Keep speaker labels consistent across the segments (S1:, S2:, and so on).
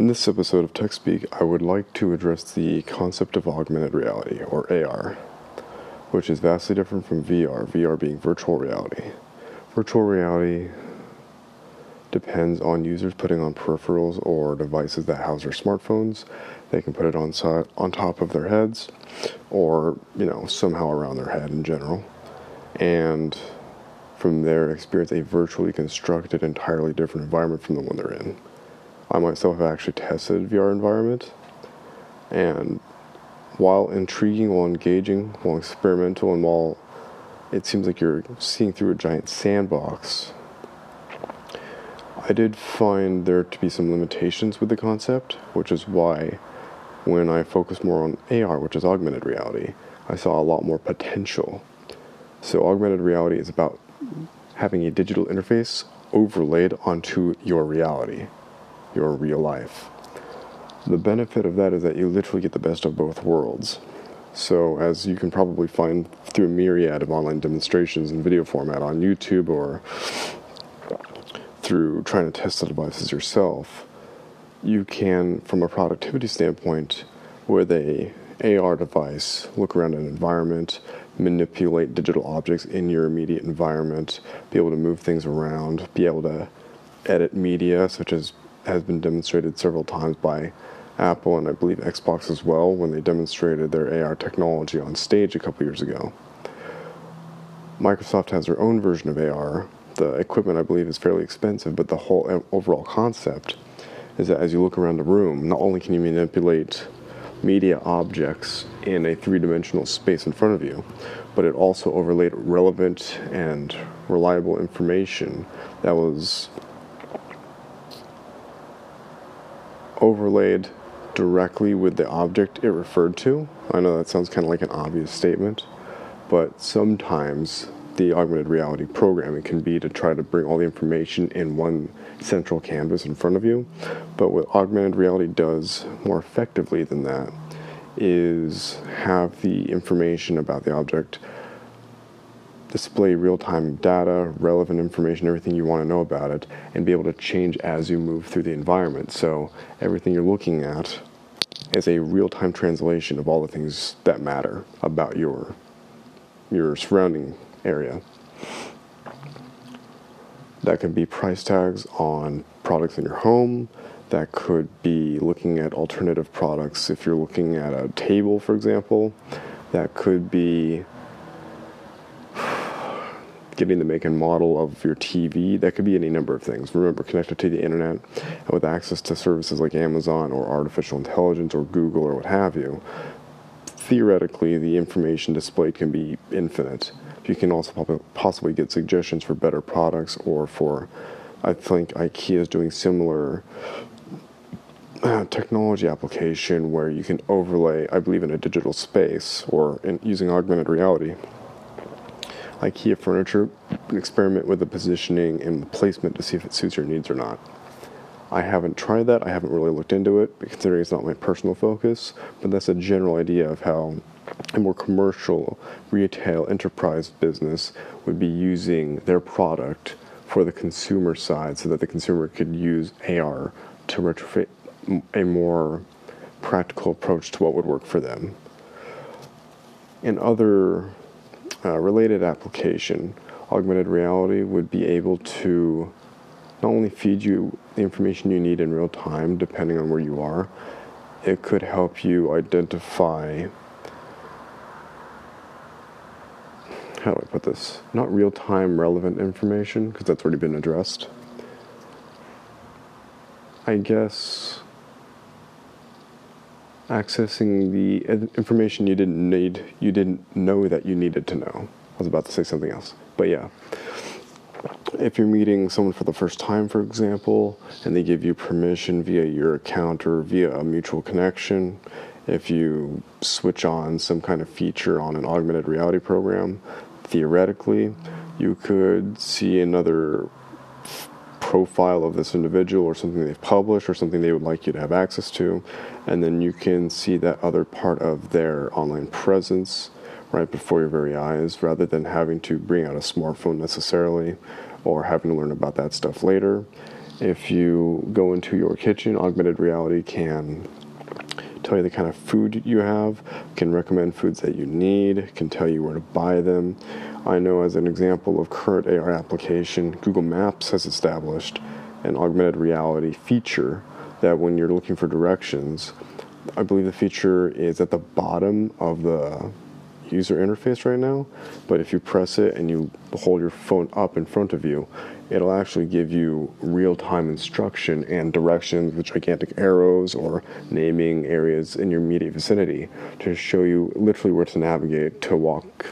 S1: In this episode of TechSpeak, I would like to address the concept of augmented reality, or AR, which is vastly different from VR, VR being virtual reality. Virtual reality depends on users putting on peripherals or devices that house their smartphones. They can put it on, side, on top of their heads or, you know, somehow around their head in general. And from there, experience a virtually constructed, entirely different environment from the one they're in. I myself have actually tested VR environment, and while intriguing, while engaging, while experimental, and while it seems like you're seeing through a giant sandbox, I did find there to be some limitations with the concept, which is why when I focused more on AR, which is augmented reality, I saw a lot more potential. So, augmented reality is about having a digital interface overlaid onto your reality your real life. The benefit of that is that you literally get the best of both worlds. So, as you can probably find through a myriad of online demonstrations in video format on YouTube or through trying to test the devices yourself, you can, from a productivity standpoint, with a AR device, look around an environment, manipulate digital objects in your immediate environment, be able to move things around, be able to edit media such as has been demonstrated several times by Apple and I believe Xbox as well when they demonstrated their AR technology on stage a couple years ago. Microsoft has their own version of AR. The equipment, I believe, is fairly expensive, but the whole uh, overall concept is that as you look around the room, not only can you manipulate media objects in a three dimensional space in front of you, but it also overlaid relevant and reliable information that was overlaid directly with the object it referred to. I know that sounds kind of like an obvious statement, but sometimes the augmented reality programming can be to try to bring all the information in one central canvas in front of you. But what augmented reality does more effectively than that is have the information about the object display real time data, relevant information, everything you want to know about it, and be able to change as you move through the environment. So everything you're looking at is a real time translation of all the things that matter about your your surrounding area. That could be price tags on products in your home. That could be looking at alternative products if you're looking at a table, for example. That could be getting the make and model of your TV. That could be any number of things. Remember, connected to the internet with access to services like Amazon or artificial intelligence or Google or what have you. Theoretically, the information displayed can be infinite. You can also possibly get suggestions for better products or for, I think IKEA is doing similar uh, technology application where you can overlay, I believe, in a digital space or in using augmented reality IKEA furniture, experiment with the positioning and the placement to see if it suits your needs or not. I haven't tried that. I haven't really looked into it, considering it's not my personal focus. But that's a general idea of how a more commercial, retail, enterprise business would be using their product for the consumer side, so that the consumer could use AR to retrofit a more practical approach to what would work for them. In other uh, related application, augmented reality would be able to not only feed you the information you need in real time, depending on where you are, it could help you identify. How do I put this? Not real time relevant information, because that's already been addressed. I guess accessing the information you didn't need, you didn't know that you needed to know. I was about to say something else, but yeah. If you're meeting someone for the first time, for example, and they give you permission via your account or via a mutual connection, if you switch on some kind of feature on an augmented reality program, theoretically, you could see another profile of this individual or something they've published or something they would like you to have access to. And then you can see that other part of their online presence right before your very eyes rather than having to bring out a smartphone necessarily or having to learn about that stuff later. If you go into your kitchen, augmented reality can tell you the kind of food you have, can recommend foods that you need, can tell you where to buy them. I know, as an example of current AR application, Google Maps has established an augmented reality feature that when you're looking for directions, I believe the feature is at the bottom of the user interface right now, but if you press it and you hold your phone up in front of you, it'll actually give you real time instruction and directions with gigantic arrows or naming areas in your immediate vicinity to show you literally where to navigate, to walk,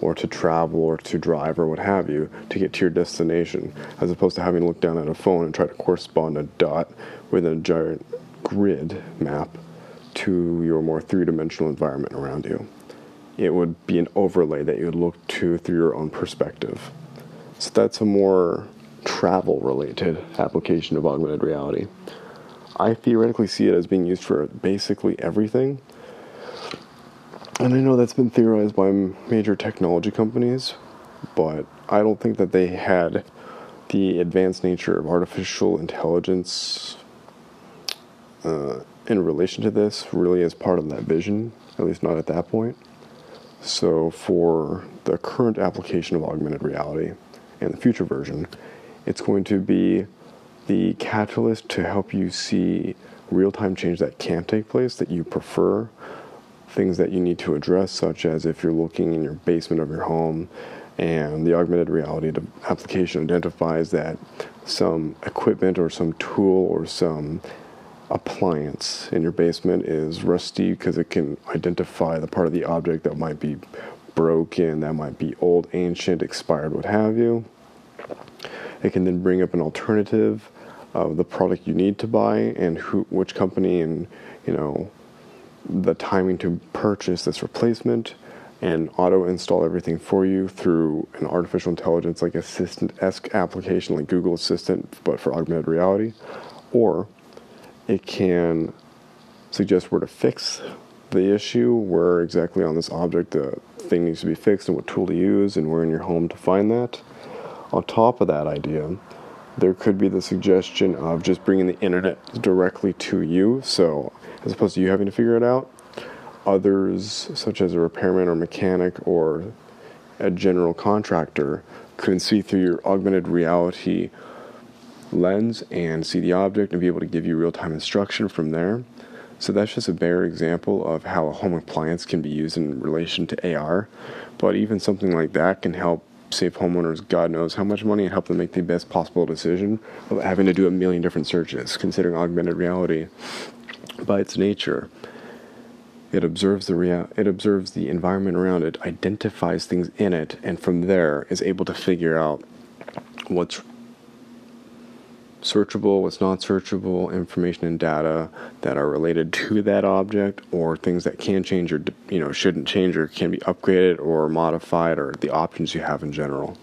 S1: or to travel, or to drive, or what have you, to get to your destination, as opposed to having to look down at a phone and try to correspond a dot within a giant grid map to your more three dimensional environment around you. It would be an overlay that you would look to through your own perspective. So that's a more travel related application of augmented reality. I theoretically see it as being used for basically everything. And I know that's been theorized by major technology companies, but I don't think that they had the advanced nature of artificial intelligence uh, in relation to this really as part of that vision, at least not at that point. So, for the current application of augmented reality and the future version, it's going to be the catalyst to help you see real time change that can take place that you prefer, things that you need to address, such as if you're looking in your basement of your home and the augmented reality application identifies that some equipment or some tool or some appliance in your basement is rusty because it can identify the part of the object that might be broken, that might be old, ancient, expired, what have you. It can then bring up an alternative of the product you need to buy and who, which company, and you know the timing to purchase this replacement, and auto install everything for you through an artificial intelligence like assistant esque application like Google Assistant, but for augmented reality, or it can suggest where to fix the issue, where exactly on this object the thing needs to be fixed, and what tool to use, and where in your home to find that. On top of that idea, there could be the suggestion of just bringing the internet directly to you. So, as opposed to you having to figure it out, others, such as a repairman or mechanic or a general contractor, could see through your augmented reality lens and see the object and be able to give you real time instruction from there. So that's just a bare example of how a home appliance can be used in relation to AR. But even something like that can help save homeowners God knows how much money and help them make the best possible decision without having to do a million different searches, considering augmented reality by its nature. It observes the rea- it observes the environment around it, identifies things in it, and from there is able to figure out what's searchable, what's not searchable, information and data that are related to that object, or things that can change or you know shouldn't change or can be upgraded or modified, or the options you have in general.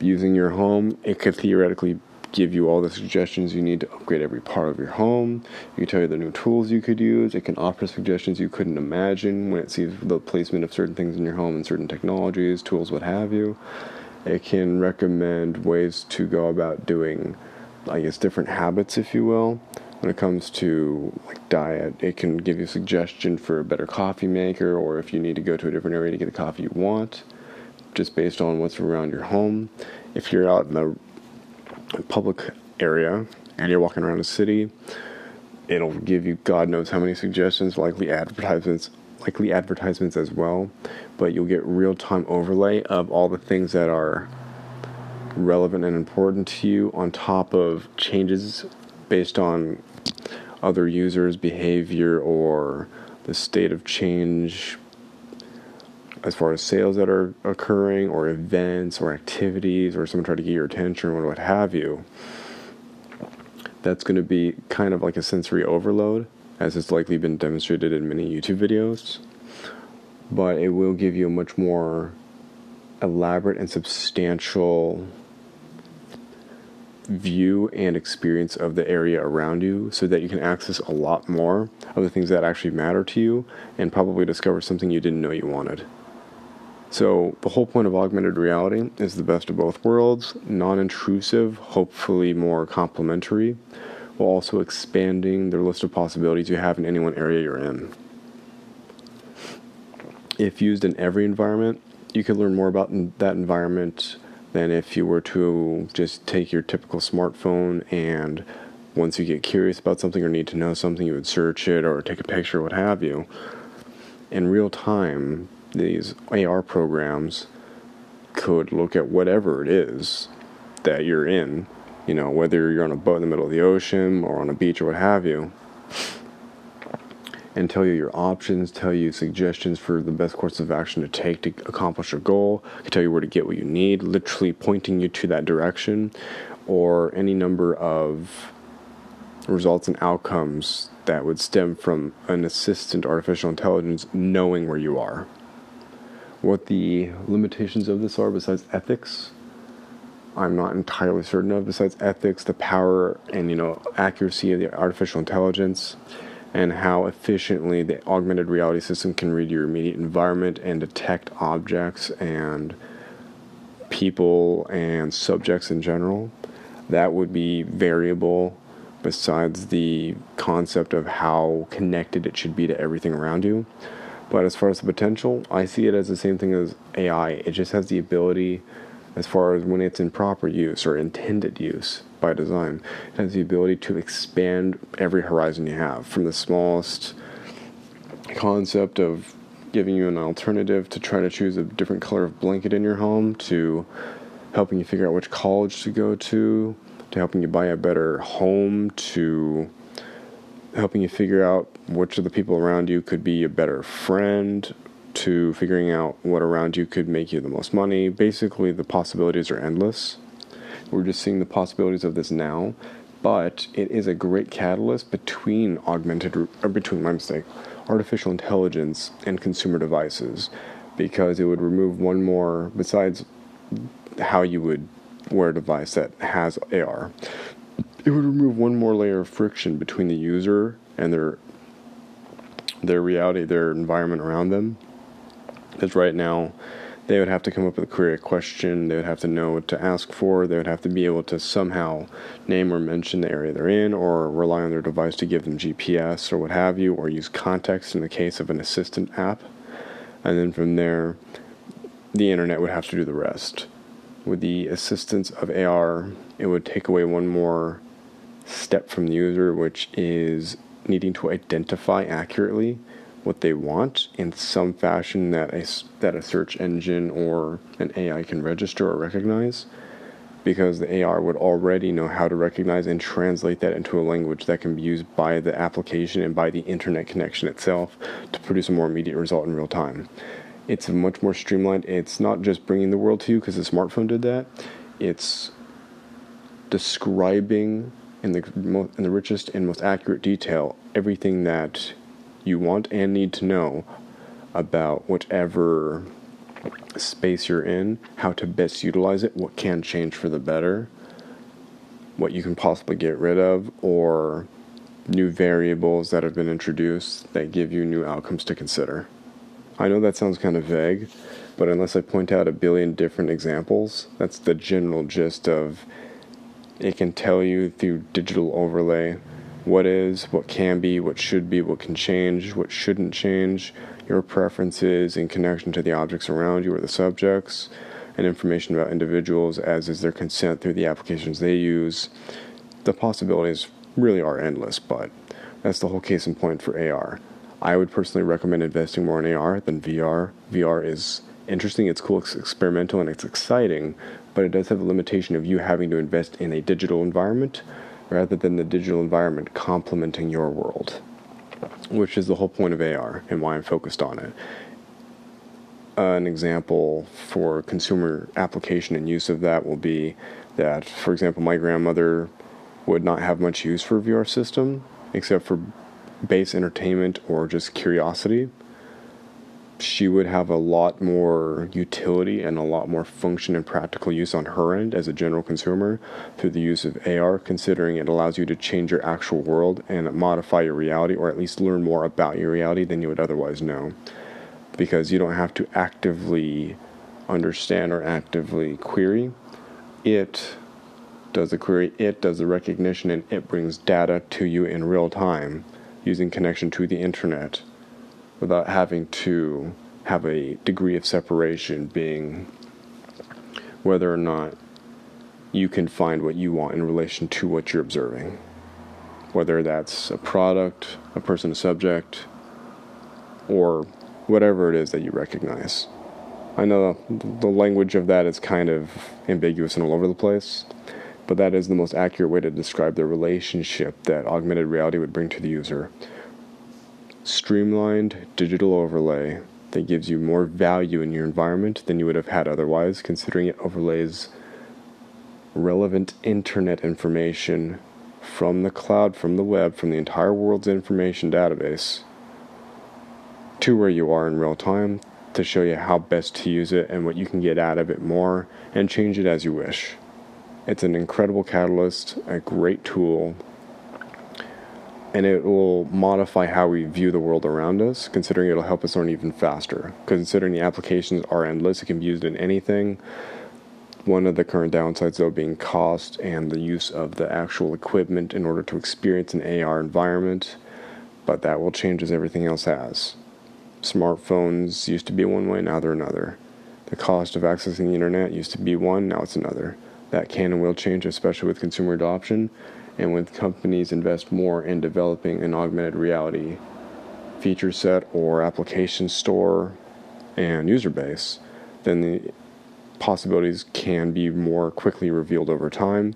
S1: Using your home, it could theoretically give you all the suggestions you need to upgrade every part of your home. It can tell you the new tools you could use. It can offer suggestions you couldn't imagine when it sees the placement of certain things in your home and certain technologies, tools, what have you. It can recommend ways to go about doing, I guess, different habits, if you will. When it comes to like diet, it can give you a suggestion for a better coffee maker, or if you need to go to a different area to get the coffee you want, just based on what's around your home. If you're out in the public area and you're walking around a city, it'll give you God knows how many suggestions, likely advertisements likely advertisements as well, but you'll get real time overlay of all the things that are relevant and important to you on top of changes based on other users' behavior or the state of change as far as sales that are occurring or events or activities or someone trying to get your attention or what have you. That's going to be kind of like a sensory overload as has likely been demonstrated in many YouTube videos, but it will give you a much more elaborate and substantial view and experience of the area around you so that you can access a lot more of the things that actually matter to you and probably discover something you didn't know you wanted. So, the whole point of augmented reality is the best of both worlds, non intrusive, hopefully more complementary, while also expanding the list of possibilities you have in any one area you're in. If used in every environment, you can learn more about that environment than if you were to just take your typical smartphone and once you get curious about something or need to know something, you would search it or take a picture, what have you. In real time, these AR programs could look at whatever it is that you're in, you know, whether you're on a boat in the middle of the ocean or on a beach or what have you, and tell you your options, tell you suggestions for the best course of action to take to accomplish your goal, can tell you where to get what you need, literally pointing you to that direction, or any number of results and outcomes that would stem from an assistant artificial intelligence knowing where you are. What the limitations of this are, besides ethics, I'm not entirely certain of. Besides ethics, the power and you know accuracy of the artificial intelligence and how efficiently the augmented reality system can read your immediate environment and detect objects and people and subjects in general. That would be variable besides the concept of how connected it should be to everything around you. But as far as the potential, I see it as the same thing as AI. It just has the ability, as far as when it's in proper use or intended use, by design. It has the ability to expand every horizon you have, from the smallest concept of giving you an alternative to try to choose a different color of blanket in your home, to helping you figure out which college to go to, to helping you buy a better home, to helping you figure out which of the people around you could be a better friend, to figuring out what around you could make you the most money. Basically, the possibilities are endless. We're just seeing the possibilities of this now, but it is a great catalyst between augmented, or between my mistake, artificial intelligence and consumer devices, because it would remove one more, besides how you would wear a device that has AR, it would remove one more layer of friction between the user and their their reality, their environment around them. Because right now, they would have to come up with a query question, they would have to know what to ask for, they would have to be able to somehow name or mention the area they're in, or rely on their device to give them GPS or what have you, or use context in the case of an assistant app. And then from there, the internet would have to do the rest. With the assistance of AR, it would take away one more step from the user, which is needing to identify accurately what they want in some fashion that a, that a search engine or an AI can register or recognize because the AR would already know how to recognize and translate that into a language that can be used by the application and by the internet connection itself to produce a more immediate result in real time. It's much more streamlined. It's not just bringing the world to you because the smartphone did that. It's describing in the in the richest and most accurate detail everything that you want and need to know about whatever space you're in, how to best utilize it, what can change for the better, what you can possibly get rid of, or new variables that have been introduced that give you new outcomes to consider. I know that sounds kind of vague, but unless I point out a billion different examples, that's the general gist of it can tell you through digital overlay what is, what can be, what should be, what can change, what shouldn't change, your preferences in connection to the objects around you or the subjects, and information about individuals as is their consent through the applications they use. The possibilities really are endless, but that's the whole case in point for AR. I would personally recommend investing more in AR than VR. VR is interesting, it's cool, it's experimental, and it's exciting, but it does have a limitation of you having to invest in a digital environment rather than the digital environment complementing your world, which is the whole point of AR and why I'm focused on it. An example for consumer application and use of that will be that, for example, my grandmother would not have much use for a VR system except for base entertainment or just curiosity she would have a lot more utility and a lot more function and practical use on her end as a general consumer through the use of AR, considering it allows you to change your actual world and modify your reality, or at least learn more about your reality than you would otherwise know. because you don't have to actively understand or actively query. It does the query, it does the recognition, and it brings data to you in real time using connection to the internet without having to have a degree of separation being whether or not you can find what you want in relation to what you're observing. Whether that's a product, a person, a subject, or whatever it is that you recognize. I know the language of that is kind of ambiguous and all over the place, but that is the most accurate way to describe the relationship that augmented reality would bring to the user. Streamlined digital overlay that gives you more value in your environment than you would have had otherwise, considering it overlays relevant internet information from the cloud, from the web, from the entire world's information database to where you are in real time to show you how best to use it and what you can get out of it more and change it as you wish. It's an incredible catalyst, a great tool, and it will modify how we view the world around us, considering it'll help us learn even faster. Considering the applications are endless, it can be used in anything. One of the current downsides, though, being cost and the use of the actual equipment in order to experience an AR environment, but that will change as everything else has. Smartphones used to be one way, now they're another. The cost of accessing the internet used to be one, now it's another that can and will change, especially with consumer adoption and when companies invest more in developing an augmented reality feature set or application store and user base, then the possibilities can be more quickly revealed over time,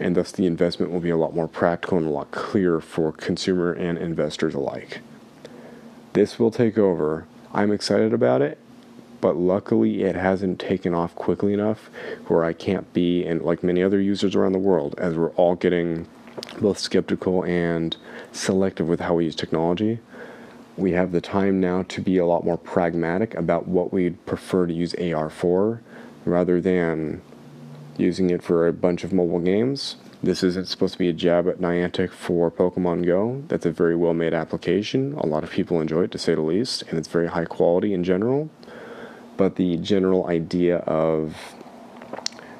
S1: and thus the investment will be a lot more practical and a lot clearer for consumer and investors alike. This will take over. I'm excited about it, but luckily it hasn't taken off quickly enough where I can't be, and like many other users around the world, as we're all getting both skeptical and selective with how we use technology. We have the time now to be a lot more pragmatic about what we'd prefer to use AR for rather than using it for a bunch of mobile games. This isn't supposed to be a jab at Niantic for Pokemon Go. That's a very well made application. A lot of people enjoy it, to say the least, and it's very high quality in general but the general idea of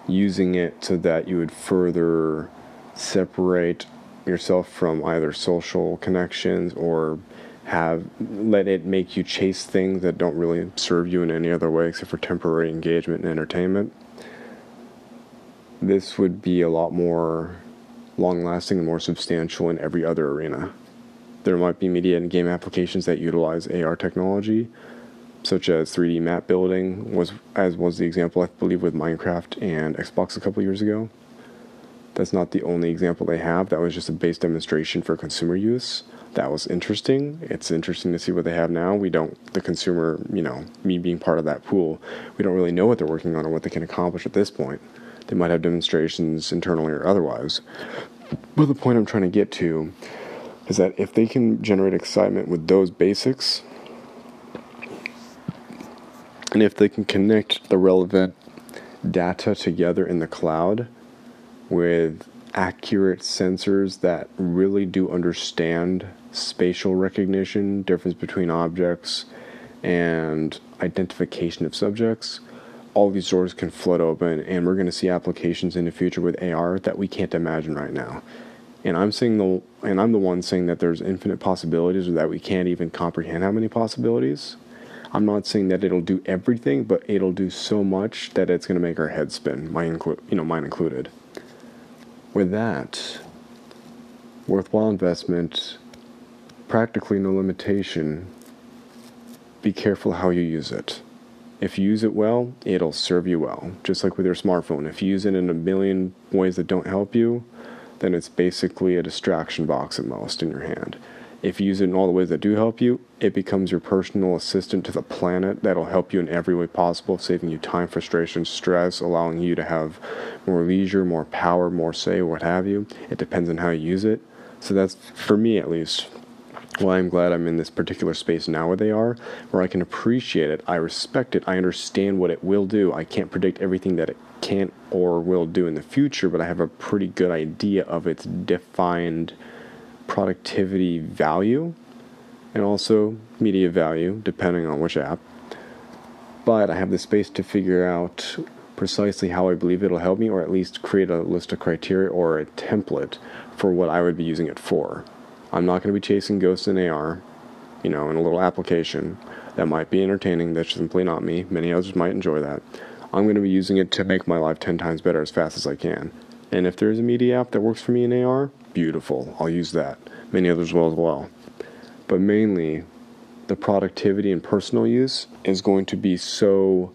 S1: using it so that you would further separate yourself from either social connections or have let it make you chase things that don't really serve you in any other way except for temporary engagement and entertainment. This would be a lot more long lasting and more substantial in every other arena. There might be media and game applications that utilize AR technology, such as 3D map building, was as was the example I believe with Minecraft and Xbox a couple years ago. That's not the only example they have. That was just a base demonstration for consumer use. That was interesting. It's interesting to see what they have now. We don't, the consumer, you know, me being part of that pool, we don't really know what they're working on or what they can accomplish at this point. They might have demonstrations internally or otherwise. But the point I'm trying to get to is that if they can generate excitement with those basics, and if they can connect the relevant data together in the cloud with accurate sensors that really do understand spatial recognition, difference between objects, and identification of subjects, all these doors can flood open, and we're going to see applications in the future with AR that we can't imagine right now. And I'm saying the and I'm the one saying that there's infinite possibilities, or that we can't even comprehend how many possibilities. I'm not saying that it'll do everything, but it'll do so much that it's going to make our head spin, mine, inclu- you know, mine included. With that, worthwhile investment, practically no limitation. Be careful how you use it. If you use it well, it'll serve you well. Just like with your smartphone. If you use it in a million ways that don't help you, then it's basically a distraction box at most in your hand. If you use it in all the ways that do help you, it becomes your personal assistant to the planet that'll help you in every way possible, saving you time, frustration, stress, allowing you to have more leisure, more power, more say, what have you. It depends on how you use it. So that's, for me at least, well, I'm glad I'm in this particular space now where they are, where I can appreciate it, I respect it, I understand what it will do. I can't predict everything that it can't or will do in the future, but I have a pretty good idea of its defined productivity value and also media value, depending on which app. But I have the space to figure out precisely how I believe it'll help me, or at least create a list of criteria or a template for what I would be using it for. I'm not going to be chasing ghosts in AR, you know, in a little application that might be entertaining. That's simply not me. Many others might enjoy that. I'm going to be using it to make my life 10 times better as fast as I can. And if there's a media app that works for me in AR, beautiful. I'll use that. Many others will as well. But mainly, the productivity and personal use is going to be so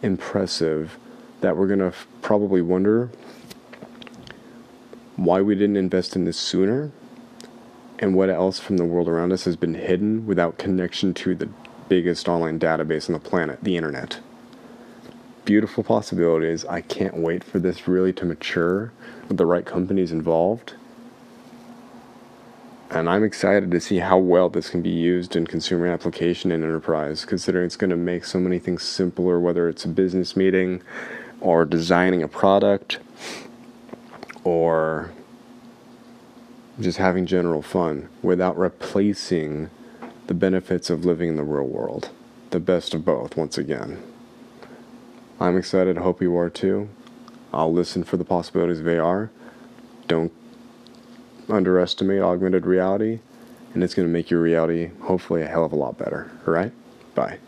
S1: impressive that we're going to f- probably wonder why we didn't invest in this sooner and what else from the world around us has been hidden without connection to the biggest online database on the planet, the internet. Beautiful possibilities. I can't wait for this really to mature with the right companies involved. And I'm excited to see how well this can be used in consumer application and enterprise, considering it's going to make so many things simpler, whether it's a business meeting or designing a product or just having general fun without replacing the benefits of living in the real world. The best of both, once again. I'm excited. I hope you are too. I'll listen for the possibilities of AR. Don't underestimate augmented reality, and it's going to make your reality hopefully a hell of a lot better. All right? Bye.